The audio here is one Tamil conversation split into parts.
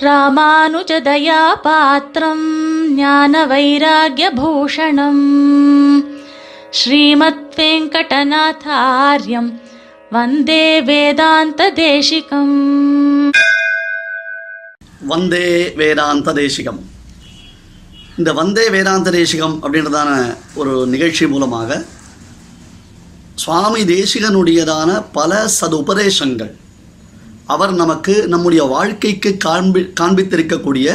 ராமானுஜதயாபாத்திரம் ஞான வைராகியபூஷணம் ஸ்ரீமத் வெங்கடநாதாரியம் வந்தே வேதாந்த தேசிகம் வந்தே வேதாந்த தேசிகம் இந்த வந்தே வேதாந்த தேசிகம் அப்படின்றதான ஒரு நிகழ்ச்சி மூலமாக சுவாமி தேசிகனுடையதான பல சதுபதேசங்கள் அவர் நமக்கு நம்முடைய வாழ்க்கைக்கு காண்பி காண்பித்திருக்கக்கூடிய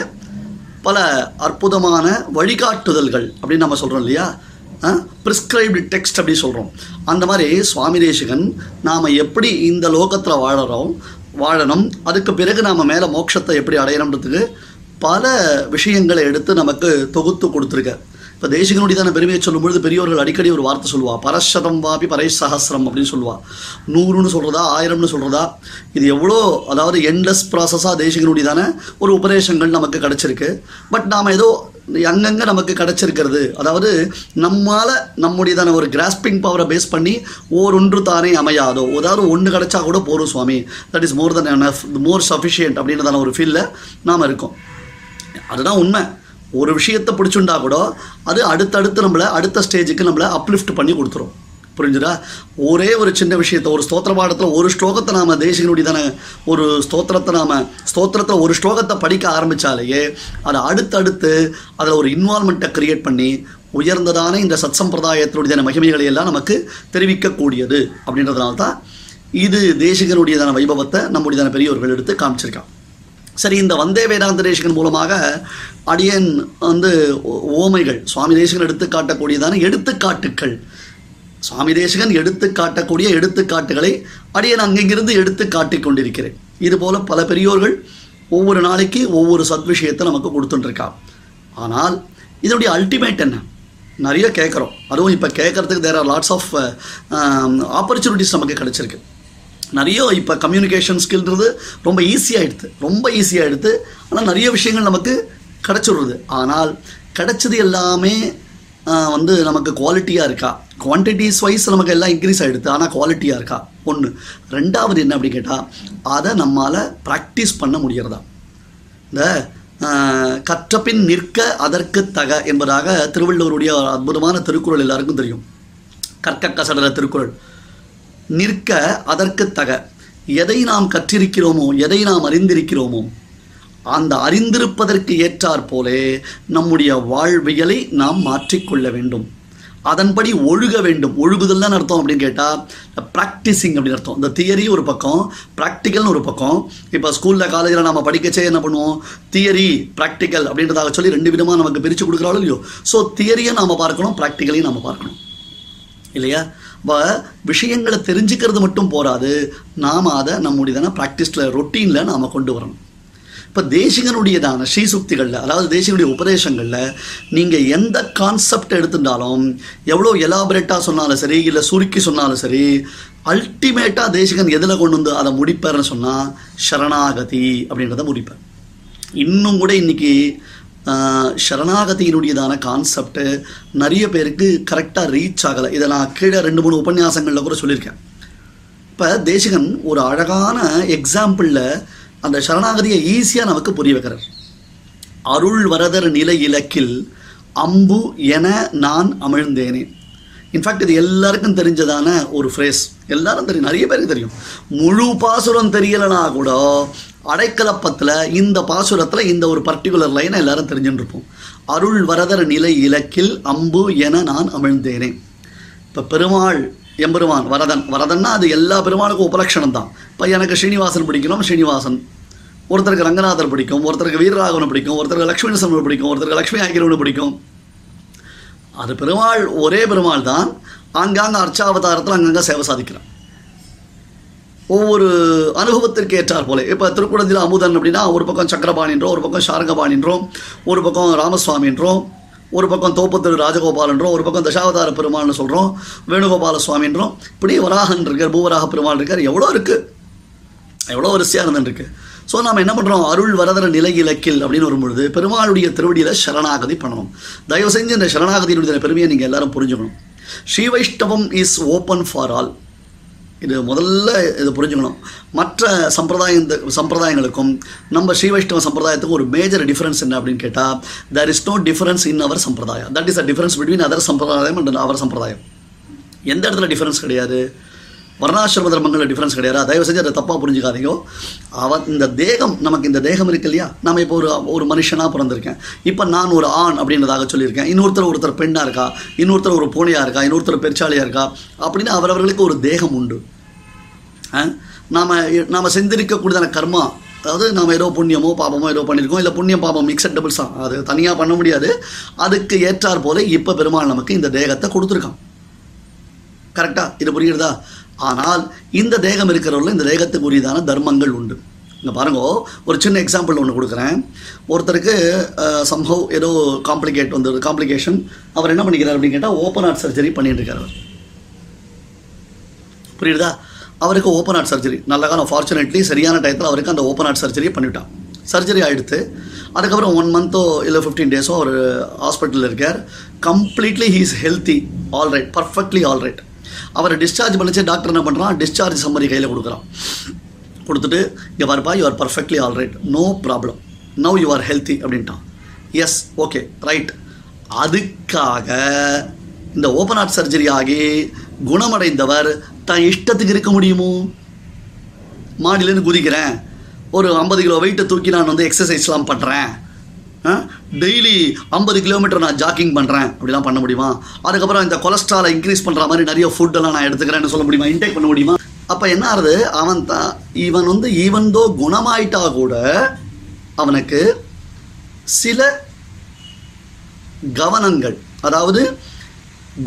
பல அற்புதமான வழிகாட்டுதல்கள் அப்படின்னு நம்ம சொல்கிறோம் இல்லையா? ப்ரிஸ்கிரைப்டு டெக்ஸ்ட் அப்படி சொல்கிறோம் அந்த மாதிரி சுவாமி தேசிகன் நாம் எப்படி இந்த லோகத்தில் வாழறோம் வாழணும் அதுக்கு பிறகு நாம் மேலே மோட்சத்தை எப்படி அடையணுன்றதுக்கு பல விஷயங்களை எடுத்து நமக்கு தொகுத்து கொடுத்துருக்க இப்போ தேசிகனுடையதான பெருமையை சொல்லும்பொழுது பெரியோர்கள் அடிக்கடி ஒரு வார்த்தை சொல்லுவா. பரசதம் வாபி பரை சஹசிரம் அப்படின்னு சொல்லுவா. நூறுன்னு சொல்கிறதா ஆயிரம்னு சொல்கிறதா இது எவ்வளோ அதாவது என்லெஸ் ப்ராசஸாக தேசிகனுடையதான ஒரு உபதேசங்கள் நமக்கு கிடச்சிருக்கு. பட் நாம் ஏதோ அங்கங்கே நமக்கு கிடச்சிருக்கிறது. அதாவது நம்மால் நம்முடையதான ஒரு கிராஸ்பிங் பவரை பேஸ் பண்ணி ஓரொன்று தானே அமையாதோ. அதாவது ஒன்று கிடச்சா கூட போதும் சுவாமி. That is more than more sufficient அப்படின்றதான ஒரு ஃபீலில் நாம் இருக்கோம். அதுதான் உண்மை. ஒரு விஷயத்தை பிடிச்சுண்டா கூட அது அடுத்தடுத்து நம்மளை அடுத்த ஸ்டேஜுக்கு நம்மளை அப்லிஃப்ட் பண்ணி கொடுத்துரும். புரிஞ்சுதா? ஒரே ஒரு சின்ன விஷயத்தை ஒரு ஸ்தோத்திர பாடத்தில் ஒரு ஸ்லோகத்தை நாம் தேசிகனுடைய தானே ஒரு ஸ்தோத்திரத்தை நாம் ஸ்தோத்திரத்தில் ஒரு ஸ்லோகத்தை படிக்க ஆரம்பித்தாலேயே அதை அடுத்தடுத்து அதில் ஒரு இன்வால்மெண்ட்டை கிரியேட் பண்ணி உயர்ந்ததான இந்த சத் சம்பிரதாயத்தினுடைய மகிமைகளை எல்லாம் நமக்கு தெரிவிக்கக்கூடியது அப்படின்றதுனால தான் இது தேசிகனுடையதான வைபவத்தை நம்முடையதான பெரியவர்கள் எடுத்து காமிச்சிருக்கான் சரி இந்த வந்தே வேதாந்த தேசிகன் மூலமாக அடியன் வந்து ஓமைகள் சுவாமி தேசிகன் எடுத்து காட்டக்கூடியதான எடுத்துக்காட்டுக்கள். சுவாமி தேசிகன் எடுத்து காட்டக்கூடிய எடுத்துக்காட்டுகளை அடியன் அங்கிருந்து எடுத்து காட்டிக் கொண்டிருக்கிறேன். இதுபோல பல பெரியோர்கள் ஒவ்வொரு நாளைக்கு ஒவ்வொரு சத்விஷயத்தை நமக்கு கொடுத்துட்டுருக்கா ஆனால் இதனுடைய அல்டிமேட் என்ன? நிறைய கேட்குறோம். அதுவும் இப்போ கேட்குறதுக்கு there are lots of opportunities நமக்கு கிடச்சிருக்கு. நிறைய இப்போ கம்யூனிகேஷன் ஸ்கில்ன்றது ரொம்ப ஈஸியாகிடுது ரொம்ப ஈஸியாகிடுது ஆனால் நிறைய விஷயங்கள் நமக்கு கிடச்சிடுறது ஆனால் கிடைச்சது எல்லாமே வந்து நமக்கு குவாலிட்டியாக இருக்கா? குவான்டிட்டிஸ் வைஸ் நமக்கு எல்லாம் இன்க்ரீஸ் ஆகிடுது ஆனால் குவாலிட்டியாக இருக்கா? ஒன்று ரெண்டாவது என்ன அப்படி கேட்டால் அதை நம்மளால் ப்ராக்டிஸ் பண்ண முடிகிறதா இந்த கற்றப்பின் நிற்க அதற்கு தக என்பதாக திருவள்ளுவருடைய அற்புதமான திருக்குறள் எல்லாருக்கும் தெரியும். கற்க கசடர திருக்குறள். நிற்க அதற்கு தக. எதை நாம் கற்றிருக்கிறோமோ எதை நாம் அறிந்திருக்கிறோமோ அந்த அறிந்திருப்பதற்கு ஏற்றாற் போலே நம்முடைய வாழ்வியலை நாம் மாற்றிக்கொள்ள வேண்டும். அதன்படி ஒழுக வேண்டும். ஒழுகுதல் அர்த்தம் அப்படின்னு கேட்டால் ப்ராக்டிஸிங் அப்படின்னு அர்த்தம். இந்த தியரி ஒரு பக்கம் ப்ராக்டிக்கல்னு ஒரு பக்கம். இப்போ ஸ்கூலில் காலேஜில் நம்ம படிக்கச்சே என்ன பண்ணுவோம்? தியரி ப்ராக்டிக்கல் அப்படின்றதாக சொல்லி ரெண்டு விதமாக நமக்கு பிரித்து கொடுக்குறாலும் இல்லையோ. ஸோ தியரியை நாம் பார்க்கணும் ப்ராக்டிக்கலையும் நம்ம பார்க்கணும். இல்லையா? விஷயங்களை தெரிஞ்சுக்கிறது மட்டும் போராது. நாம் அதை நம்முடையதான ப்ராக்டிஸில் ரொட்டீனில் நாம் கொண்டு வரணும். இப்போ தேசிகனுடையதான ஸ்ரீசுக்திகளில் அதாவது தேசிகனுடைய உபதேசங்களில் நீங்கள் எந்த கான்செப்ட் எடுத்துட்டாலும் எவ்வளோ எலாபரேட்டாக சொன்னாலும் சரி இல்லை சுருக்கி சொன்னாலும் சரி அல்டிமேட்டாக தேசிகன் எதில் கொண்டு வந்து அதை முடிப்பார்னு சொன்னால் சரணாகதி அப்படின்றத முடிப்பார். இன்னும் கூட இன்றைக்கி சரணாகதியினுடையதான கான்செப்ட்டு நிறைய பேருக்கு கரெக்டாக ரீச் ஆகலை. இதை நான் கீழே ரெண்டு மூணு உபன்யாசங்களில் கூட சொல்லியிருக்கேன். இப்போ தேசிகன் ஒரு அழகான எக்ஸாம்பிளில் அந்த சரணாகதியை ஈஸியாக நமக்கு புரிய வைக்கிறார். அருள் வரதர் நிலை இலக்கில் அம்பு என நான் அமிழ்ந்தேனே. இன்ஃபேக்ட் இது எல்லாருக்கும் தெரிஞ்சதான ஒரு ஃப்ரேஸ் எல்லாரும் தெரியும். நிறைய பேருக்கு தெரியும். முழு பாசுரம் தெரியலனா கூட அடைக்கலப்பத்தில் இந்த பாசுரத்தில் இந்த ஒரு பர்டிகுலர் லைனை எல்லாரும் தெரிஞ்சுட்டுருப்போம் அருள் வரதர் நிலை இலக்கில் அம்பு என நான் அமிழ்ந்தேனே. இப்போ பெருமாள் எம்பெருமான் வரதன். வரதன்னா அது எல்லா பெருமாளுக்கும் உபலட்சணம் தான் இப்போ எனக்கு ஸ்ரீனிவாசன் பிடிக்கணும் ஸ்ரீனிவாசன் ஒருத்தருக்கு ரங்கநாதர் பிடிக்கும் ஒருத்தருக்கு வீரராகவனை பிடிக்கும் ஒருத்தருக்கு லக்ஷ்மி நரசிம்மனை பிடிக்கும் ஒருத்தருக்கு லக்ஷ்மி ஆகிரவனை பிடிக்கும். அது பெருமாள் ஒரே பெருமாள் தான் ஆங்காங்க அர்ச்சாவதாரத்தில் அங்கங்கே சேவை சாதிக்கிறான். ஒவ்வொரு அனுபவத்திற்கு ஏற்றார் போல. இப்போ திருக்குடத்தில் அமுதன் அப்படின்னா ஒரு பக்கம் சக்கரபாணின்றோம் ஒரு பக்கம் சாரங்கபாணின்றோம் ஒரு பக்கம் ராமசுவாமின்றோம் ஒரு பக்கம் தோப்பத்திரு ராஜகோபாலன்றோம் ஒரு பக்கம் தசாவதார பெருமாள்னு சொல்கிறோம் வேணுகோபால சுவாமின்றோம் இப்படி வராகன் இருக்கார் பூவராக பெருமாள் இருக்கார். எவ்வளோ இருக்குது எவ்வளோ வரிசையாக இருந்துருக்கு ஸோ நாம் என்ன பண்ணுறோம் அருள் வரதர நிலை இலக்கில் அப்படின்னு வரும்பொழுது பெருமாளுடைய திருவடியில் சரணாகதி பண்ணணும். தயவு செஞ்சு இந்த சரணாகதியினுடைய பெருமையை நீங்கள் எல்லாரும் புரிஞ்சுக்கணும். Sri Vaishnavam is open for all. இது முதல்ல இது புரிஞ்சுக்கணும். மற்ற சம்பிரதாய சம்பிரதாயங்களுக்கும் நம்ம ஸ்ரீ வைஷ்ணவ சம்பிரதாயத்துக்கும் ஒரு மேஜர் டிஃபரன்ஸ் என்ன அப்படின்னு கேட்டால் there is no difference in our சம்பிரதாயம். That is a difference between other சம்பிரதாயம் அண்ட் அவர் சம்பிரதாயம். எந்த இடத்துல டிஃபரன்ஸ் கிடையாது? வர்ணாசிரம தர்மங்களில் டிஃப்ரென்ஸ் கிடையாது? தயவு செஞ்சு அதை தப்பாக புரிஞ்சுக்காதீங்க. அவன் இந்த தேகம் நமக்கு இந்த தேகம் இருக்கு இல்லையா? நம்ம இப்போ ஒரு ஒரு மனுஷனாக பிறந்திருக்கேன். இப்போ நான் ஒரு ஆண் அப்படின்றதாக சொல்லியிருக்கேன். இன்னொருத்தர் ஒருத்தர் பெண்ணாக இருக்கா? இன்னொருத்தர் ஒரு பூனையாக இருக்கா? இன்னொருத்தர் பெருச்சாலியாக இருக்கா? அப்படின்னு அவரவர்களுக்கு ஒரு தேகம் உண்டு. நாம் நாம் செஞ்சிருக்கக்கூடியதான கர்மா அதாவது நாம் ஏதோ புண்ணியமோ பாபமோ ஏதோ பண்ணியிருக்கோம் இல்லை புண்ணியம் பாபம் மிக்சட் டபுள்ஸ் தான். அது தனியாக பண்ண முடியாது. அதுக்கு ஏற்றாற் போல இப்போ பெருமாள் நமக்கு இந்த தேகத்தை கொடுத்துருக்கான். கரெக்டாக இது புரியுறதா ஆனால் இந்த தேகம் இருக்கிறவர்கள் இந்த தேகத்துக்கு உரியதான தர்மங்கள் உண்டு. இங்கே பாருங்க ஒரு சின்ன எக்ஸாம்பிள் ஒன்று கொடுக்குறேன். ஒருத்தருக்கு சம்பவ் ஏதோ காம்ப்ளிகேட் வந்து காம்ப்ளிகேஷன் அவர் என்ன பண்ணிக்கிறார் அப்படின்னு கேட்டால் ஓப்பன் ஹார்ட் சர்ஜரி பண்ணிட்டு இருக்கார். புரியுதா? அவருக்கு ஓப்பன் ஹார்ட் சர்ஜரி நல்ல காலம். ஃபார்ச்சுனேட்லி சரியான டயத்தில் அவருக்கு அந்த ஓப்பன் ஹார்ட் சர்ஜரியை பண்ணிவிட்டான் சர்ஜரி ஆகிடுத்து அதுக்கப்புறம் ஒன் மந்த்தோ இல்லை ஃபிஃப்டீன் டேஸோ அவர் ஹாஸ்பிட்டலில் இருக்கார். Completely he is healthy all right perfectly all right அவரை டிஸ்சார்ஜ் பண்ணிச்சு டாக்டர் என்ன பண்ணுறான் டிஸ்சார்ஜ் சம்மரி கையில் கொடுக்குறான். கொடுத்துட்டு இங்கே பாருப்பா you are perfectly all right no problem now you are healthy அப்படின்ட்டான். எஸ் ஓகே ரைட் அதுக்காக இந்த ஓப்பன் ஹார்ட் சர்ஜரி ஆகி குணமடைந்தவர் தான் இஷ்டத்துக்கு இருக்க முடியுமோ? மாடிலேருந்து குதிக்கிறேன். ஒரு ஐம்பது கிலோ வெயிட்டை தூக்கி நான் வந்து எக்ஸசைஸ்லாம் பண்ணுறேன் டெய்லி ஐம்பது கிலோமீட்டர் நான் ஜாக்கிங் பண்ணுறேன் அப்படிலாம் பண்ண முடியுமா? அதுக்கப்புறம் இந்த கொலஸ்ட்ராலை இன்க்ரீஸ் பண்ணுற மாதிரி நிறைய ஃபுட்டெல்லாம் நான் எடுத்துக்கிறேன்னு சொல்ல முடியுமா? இன்டேக் பண்ண முடியுமா? அப்போ என்ன ஆகுது அவன் தான் இவன் வந்து ஈவன் தோ குணமாயிட்டா கூட அவனுக்கு சில கவனங்கள் அதாவது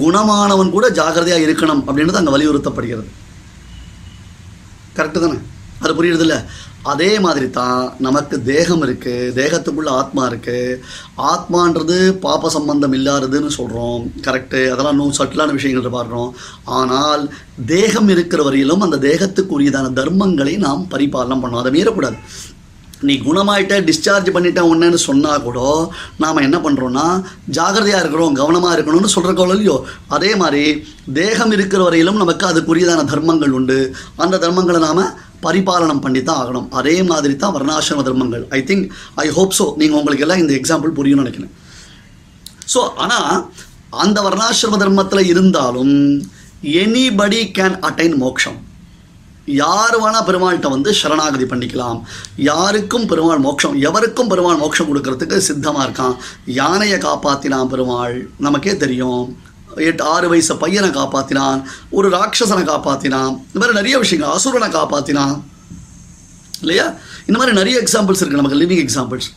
குணமானவன் கூட ஜாகிரதையாக இருக்கணும் அப்படின்றது அங்கே வலியுறுத்தப்படுகிறது. கரெக்டு தானே? அது புரியுறது இல்லை அதே மாதிரி தான் நமக்கு தேகம் இருக்குது தேகத்துக்குள்ள ஆத்மா இருக்குது ஆத்மான்றது பாப்ப சம்பந்தம் இல்லாததுன்னு சொல்கிறோம் கரெக்டு அதெல்லாம் இன்னும் சட்டிலான விஷயங்கள் பாடுறோம். ஆனால் தேகம் இருக்கிற வரையிலும் அந்த தேகத்துக்குரியதான தர்மங்களை நாம் பரிபாலனம் பண்ணோம் அதை மீறக்கூடாது. நீ குணமாயிட்ட டிஸ்சார்ஜ் பண்ணிட்டேன் ஒன்றுன்னு சொன்னால் கூட நாம் என்ன பண்ணுறோன்னா ஜாகிரதையாக இருக்கிறோம் கவனமாக இருக்கணும்னு சொல்கிறக்கோ இல்லையோ? அதே மாதிரி தேகம் இருக்கிற வரையிலும் நமக்கு அதுக்குரியதான தர்மங்கள் உண்டு. அந்த தர்மங்களை நாம் பரிபாலனம் பண்ணி தான் ஆகணும். அதே மாதிரி தான் வர்ணாசிரம தர்மங்கள். I think I hope so நீங்கள் உங்களுக்கு எல்லாம் இந்த எக்ஸாம்பிள் புரியும்னு நினைக்கிறேன். ஸோ ஆனால் அந்த வர்ணாசிரம தர்மத்தில் இருந்தாலும் எனிபடி கேன் அட்டைன் மோக்ஷம். யார் வேணால் பெருமாள்கிட்ட வந்து சரணாகதி பண்ணிக்கலாம். யாருக்கும் பெருமாள் மோட்சம் எவருக்கும் பெருமாள் மோட்சம் கொடுக்கறதுக்கு சித்தமாக இருக்கான்? யானையை காப்பாற்றினான் பெருமாள். நமக்கே தெரியும். எட்டு ஆறு வயசு பையனை காப்பாற்றினான் ஒரு ராட்சசனை காப்பாற்றினான் இந்த மாதிரி நிறைய விஷயங்கள். அசுரனை காப்பாற்றினான் இல்லையா? இந்த மாதிரி நிறைய எக்ஸாம்பிள்ஸ் இருக்குது நமக்கு லிவிங் எக்ஸாம்பிள்ஸ்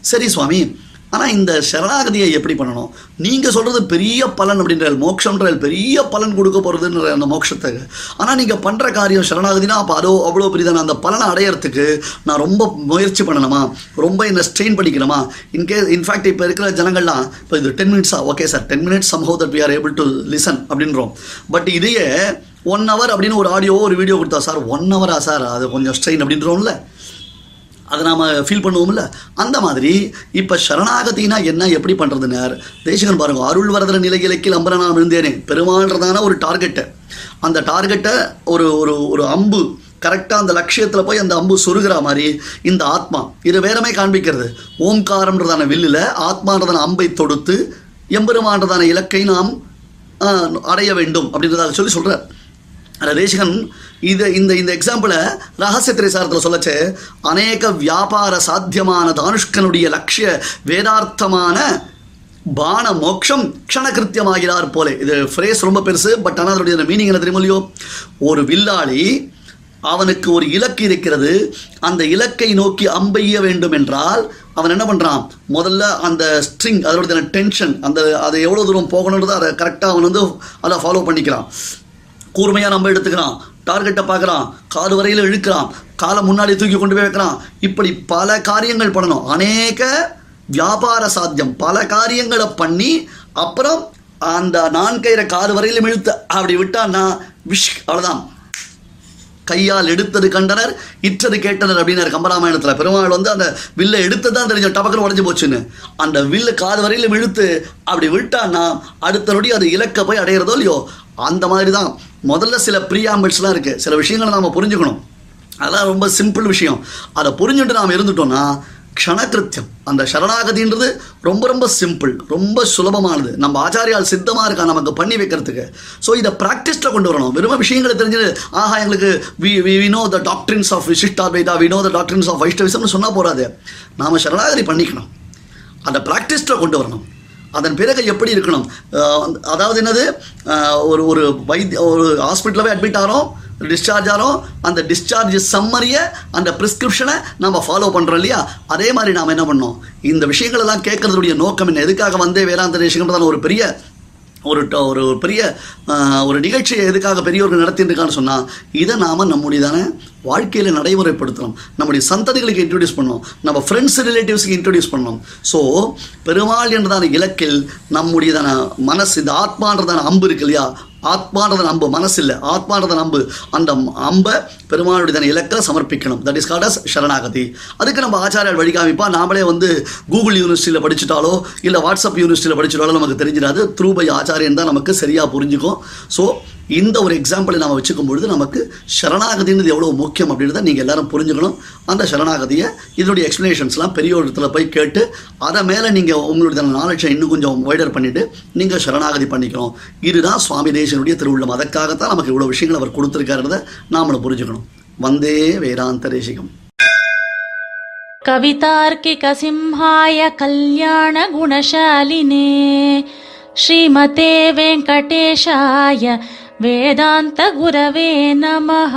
சரி சுவாமி. ஆனால் இந்த சரணாகதியை எப்படி பண்ணணும்? நீங்கள் சொல்கிறது பெரிய பலன் அப்படின்ற மோட்சம்ன்ற பெரிய பலன் கொடுக்க போகிறதுன்ற அந்த மோட்சத்துக்கு ஆனால் நீங்கள் பண்ணுற காரியம் சரணாகதினா அப்போ அதோ அவ்வளோ பெரியதான அந்த பலனை அடையிறதுக்கு நான் ரொம்ப முயற்சி பண்ணணுமா? ரொம்ப என்ன ஸ்ட்ரெயின் பண்ணிக்கணுமா? இன்கேஸ் இன்ஃபேக்ட் இப்போ இருக்கிற ஜனங்கள்லாம் இப்போ இது டென் மினிட்ஸா ஓகே சார் டென் மினிட்ஸ் சம்பவ that we are able to listen அப்படின்றோம். பட் இதையே ஒன் ஹவர் அப்படின்னு ஒரு ஆடியோ ஒரு வீடியோ கொடுத்தா சார் ஒன் ஹவரா சார் அது கொஞ்சம் ஸ்ட்ரெயின் அப்படின்றோம்ல. அதை நாம் ஃபீல் பண்ணுவோம்ல? அந்த மாதிரி இப்போ சரணாகதினா என்ன? எப்படி பண்ணுறதுனார் தேசிகன் பாருங்க அருள் வரதர நிலையிலக்கில் அம்பர நான் விழுந்தேனே. பெருமான்றதான ஒரு டார்கெட்டை அந்த டார்கெட்டை ஒரு ஒரு ஒரு அம்பு கரெக்டாக அந்த லட்சியத்தில் போய் அந்த அம்பு சொருகிற மாதிரி இந்த ஆத்மா இது வேறமே காண்பிக்கிறது. ஓம்காரம்ன்றதான வில்லில் ஆத்மான்றதான அம்பை தொடுத்து எம்பெருமான்றதான இலக்கை நாம் அடைய வேண்டும் அப்படின்றதாக சொல்லி சொல்கிறார் அதில் இது இந்த இந்த எக்ஸாம்பிளை ரகசிய திரைசாரத்தில் சொல்லச்சு. அநேக வியாபார சாத்தியமான தானுஷ்கனுடைய லட்சிய வேதார்த்தமான பான மோக்ஷம் க்ஷணகிருத்தியமாகிறார் போல. இது ஃப்ரேஸ் ரொம்ப பெருசு பட் ஆனால் அதனுடைய மீனிங் என்ன தெரியுமோ ஒரு வில்லாளி அவனுக்கு ஒரு இலக்கு இருக்கிறது. அந்த இலக்கை நோக்கி அம்பெய்ய வேண்டும் என்றால் அவன் என்ன பண்ணுறான் முதல்ல அந்த ஸ்ட்ரிங் அதனுடைய டென்ஷன் அந்த அதை எவ்வளோ தூரம் போகணுன்றதை அதை கரெக்டாக அவன் வந்து அதை ஃபாலோ பண்ணிக்கிறான். கூர்மையாக நம்ம எடுத்துக்கிறான். டார்கெட்டை பார்க்குறான். காது வரையில் இழுக்கிறான். காலை முன்னாடி தூக்கி கொண்டு போய் வைக்கிறான். இப்படி பல காரியங்கள் பண்ணணும். அநேக வியாபார சாத்தியம். பல காரியங்களை பண்ணி அப்புறம் அந்த நான்கயிற காது வரையிலும் இழுத்து அப்படி விட்டான்னா விஷ் அவ்வளோதான் கையால் எடுத்தது கண்டனர் இற்றது கேட்டனர் அப்படின்னாரு. கம்பராமாயணத்தில் பெருமாள் வந்து அந்த வில்லை எடுத்து தான் தெரிஞ்ச டபக்குன்னு உடஞ்சி போச்சுன்னு. அந்த வில்லு காது வரையிலும் இழுத்து அப்படி விட்டான்னா அடுத்த நொடி அது இலக்க போய் அடையிறதோ இல்லையோ? அந்த மாதிரி தான் முதல்ல சில ப்ரீயாம்பிள்ஸ்லாம் இருக்குது சில விஷயங்களை நாம் புரிஞ்சுக்கணும். அதெல்லாம் ரொம்ப சிம்பிள் விஷயம். அதை புரிஞ்சுட்டு நாம் இருந்துட்டோம்னா க்ஷணகிருத்தியம். அந்த சரணாகதின்றது ரொம்ப ரொம்ப சிம்பிள் ரொம்ப சுலபமானது. நம்ம ஆச்சாரியால் சித்தமாக இருக்கா நமக்கு பண்ணி வைக்கிறதுக்கு. ஸோ இதை ப்ராக்டிஸில் கொண்டு வரணும். வெறும் விஷயங்களை தெரிஞ்சு ஆஹா எங்களுக்கு we we we know the doctrines of Vishishtadvaita we know the doctrines of வைஷ்ணவிசம்னு சொன்னால் போகாது நாம் சரணாகதி பண்ணிக்கணும். அதை ப்ராக்டிஸில் கொண்டு வரணும். அதன் பிறகு எப்படி இருக்கணும்? அதாவது என்னது? ஒரு ஒரு வைத்திய ஒரு ஹாஸ்பிட்டலில் போய் அட்மிட் ஆகிறோம் டிஸ்சார்ஜ் ஆகிறோம் அந்த டிஸ்சார்ஜ் சம்மரியை அந்த ப்ரிஸ்கிரிப்ஷனை நம்ம ஃபாலோ பண்ணுறோம் இல்லையா? அதே மாதிரி நாம் என்ன பண்ணோம் இந்த விஷயங்களெல்லாம் கேட்குறதுடைய நோக்கம் என்ன? எதுக்காக வந்தே வேதாந்த தேசிகம்ன்றதான ஒரு பெரிய ஒரு ட- ஒரு பெரிய ஒரு நிகழ்ச்சியை எதுக்காக பெரியவர்கள் நடத்திட்டு இருக்கான்னு சொன்னால் இதை நாம் நம்முடையதான வாழ்க்கையில் நடைமுறைப்படுத்தணும். நம்முடைய சந்ததிகளுக்கு இன்ட்ரடியூஸ் பண்ணணும். நம்ம ஃப்ரெண்ட்ஸ் ரிலேட்டிவ்ஸுக்கு இன்ட்ரடியூஸ் பண்ணணும். ஸோ பெருமாள் என்றதான இலக்கில் நம்முடையதான மனசு இந்த ஆத்மான்றதான அம்பு இருக்கு இல்லையா? ஆத்மான்றதன் அம்பு மனசு இல்லை அம்பு அந்த அம்பை பெருமானுடைய தன் இலக்க சமர்ப்பிக்கணும். தட் இஸ் கால்ட் அஸ் சரணாகதி. அதுக்கு நம்ம ஆச்சாரியார் வழிகாமிப்பா நாமளே வந்து கூகுள் யூனிவர்சிட்டியில் படிச்சுட்டாலோ இல்லை வாட்ஸ்அப் யூனிவர்சிட்டியில் படிச்சுட்டாலோ நமக்கு தெரிஞ்சிடாது. த்ரூ பை ஆச்சாரியன் தான் நமக்கு சரியாக புரிஞ்சுக்கும். ஸோ இந்த ஒரு எக்ஸாம்பிளை நம்ம வச்சுக்கும் பொழுது நமக்கு சரணாகதின்றது எவ்வளோ முக்கியம் அப்படின்றத நீங்கள் எல்லாரும் புரிஞ்சுக்கணும் அந்த சரணாகதியை இதனுடைய எக்ஸ்ப்ளனேஷன்ஸ்லாம் பெரிய ஒரு இடத்துல போய் கேட்டு அதை மேலே நீங்கள் உங்களுடைய நாலேஜை இன்னும் கொஞ்சம் வைடர் பண்ணிவிட்டு நீங்கள் சரணாகதி பண்ணிக்கணும் இதுதான் சுவாமி தேசனுடைய திருவுள்ளம் அதற்காகத்தான் நமக்கு இவ்வளோ விஷயங்கள் அவர் கொடுத்துருக்காருன்றத நாமளும் புரிஞ்சுக்கணும் வந்தே வேதாந்த தேசிகம் कवितार्किकसिंहाय कल्याणगुणशालिने श्रीमते वेङ्कटेशाय वेदान्तगुरवे नमः